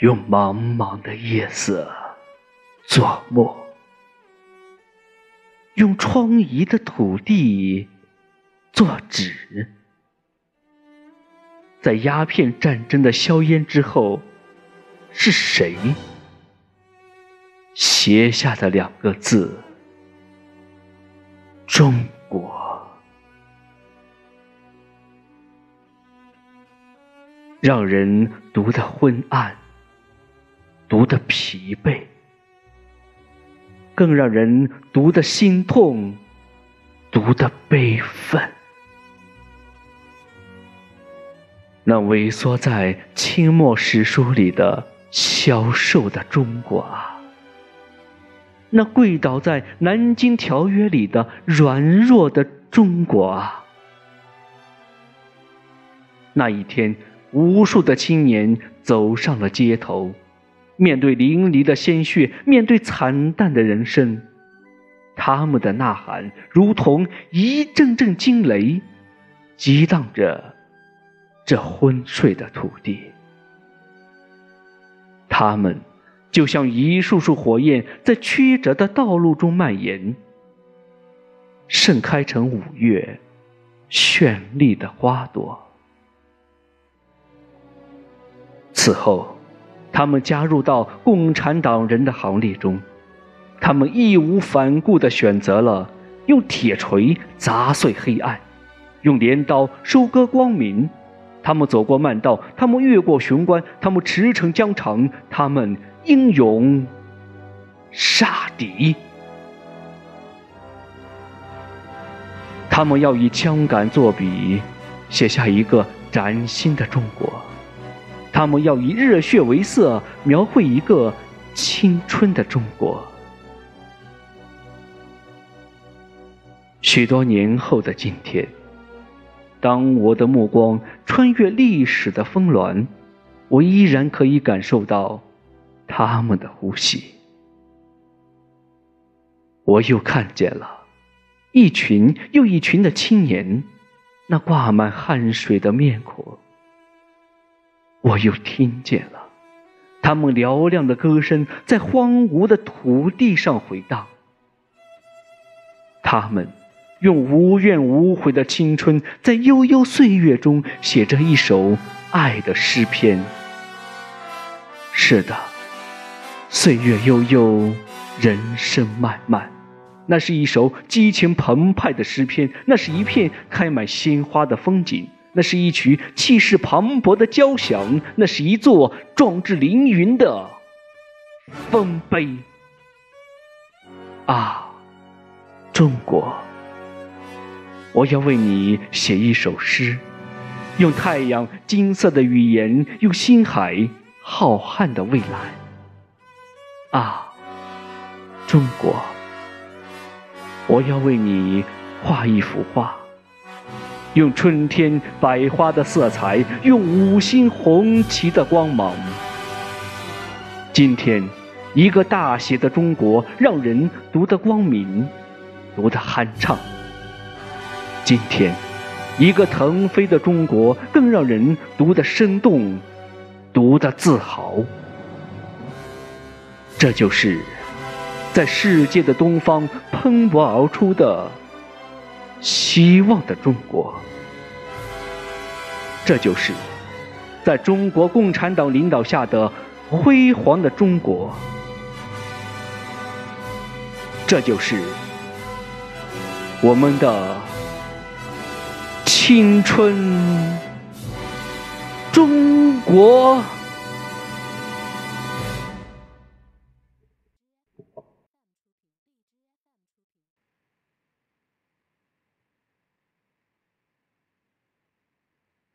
用茫茫的夜色作墨，用疮痍的土地作纸，在鸦片战争的硝烟之后，是谁写下的两个字？中国。让人读得昏暗，读得疲惫，更让人读得心痛，读得悲愤。那萎缩在清末史书里的消瘦的中国啊，那跪倒在南京条约里的软弱的中国啊，那一天。无数的青年走上了街头，面对淋漓的鲜血，面对惨淡的人生，他们的呐喊如同一阵阵惊雷，激荡着这昏睡的土地。他们就像一束束火焰，在曲折的道路中蔓延，盛开成五月绚丽的花朵。此后，他们加入到共产党人的行列中，他们义无反顾地选择了用铁锤砸碎黑暗，用镰刀收割光明。他们走过慢道，他们越过雄关，他们驰骋疆场，他们英勇杀敌。他们要以枪杆作笔，写下一个崭新的中国。他们要以热血为色，描绘一个青春的中国。许多年后的今天，当我的目光穿越历史的峰峦，我依然可以感受到他们的呼吸。我又看见了一群又一群的青年，那挂满汗水的面孔。我又听见了他们嘹亮的歌声，在荒芜的土地上回荡。他们用无怨无悔的青春，在悠悠岁月中写着一首爱的诗篇。是的，岁月悠悠，人生漫漫，那是一首激情澎湃的诗篇，那是一片开满鲜花的风景。那是一曲气势磅礴的交响，那是一座壮志凌云的丰碑。啊，中国，我要为你写一首诗，用太阳金色的语言，用星海浩瀚的蔚蓝。啊，中国，我要为你画一幅画。用春天百花的色彩，用五星红旗的光芒。今天，一个大写的中国，让人读得光明，读得酣畅。今天，一个腾飞的中国，更让人读得生动，读得自豪。这就是在世界的东方喷薄而出的。希望的中国，这就是在中国共产党领导下的辉煌的中国，这就是我们的青春中国。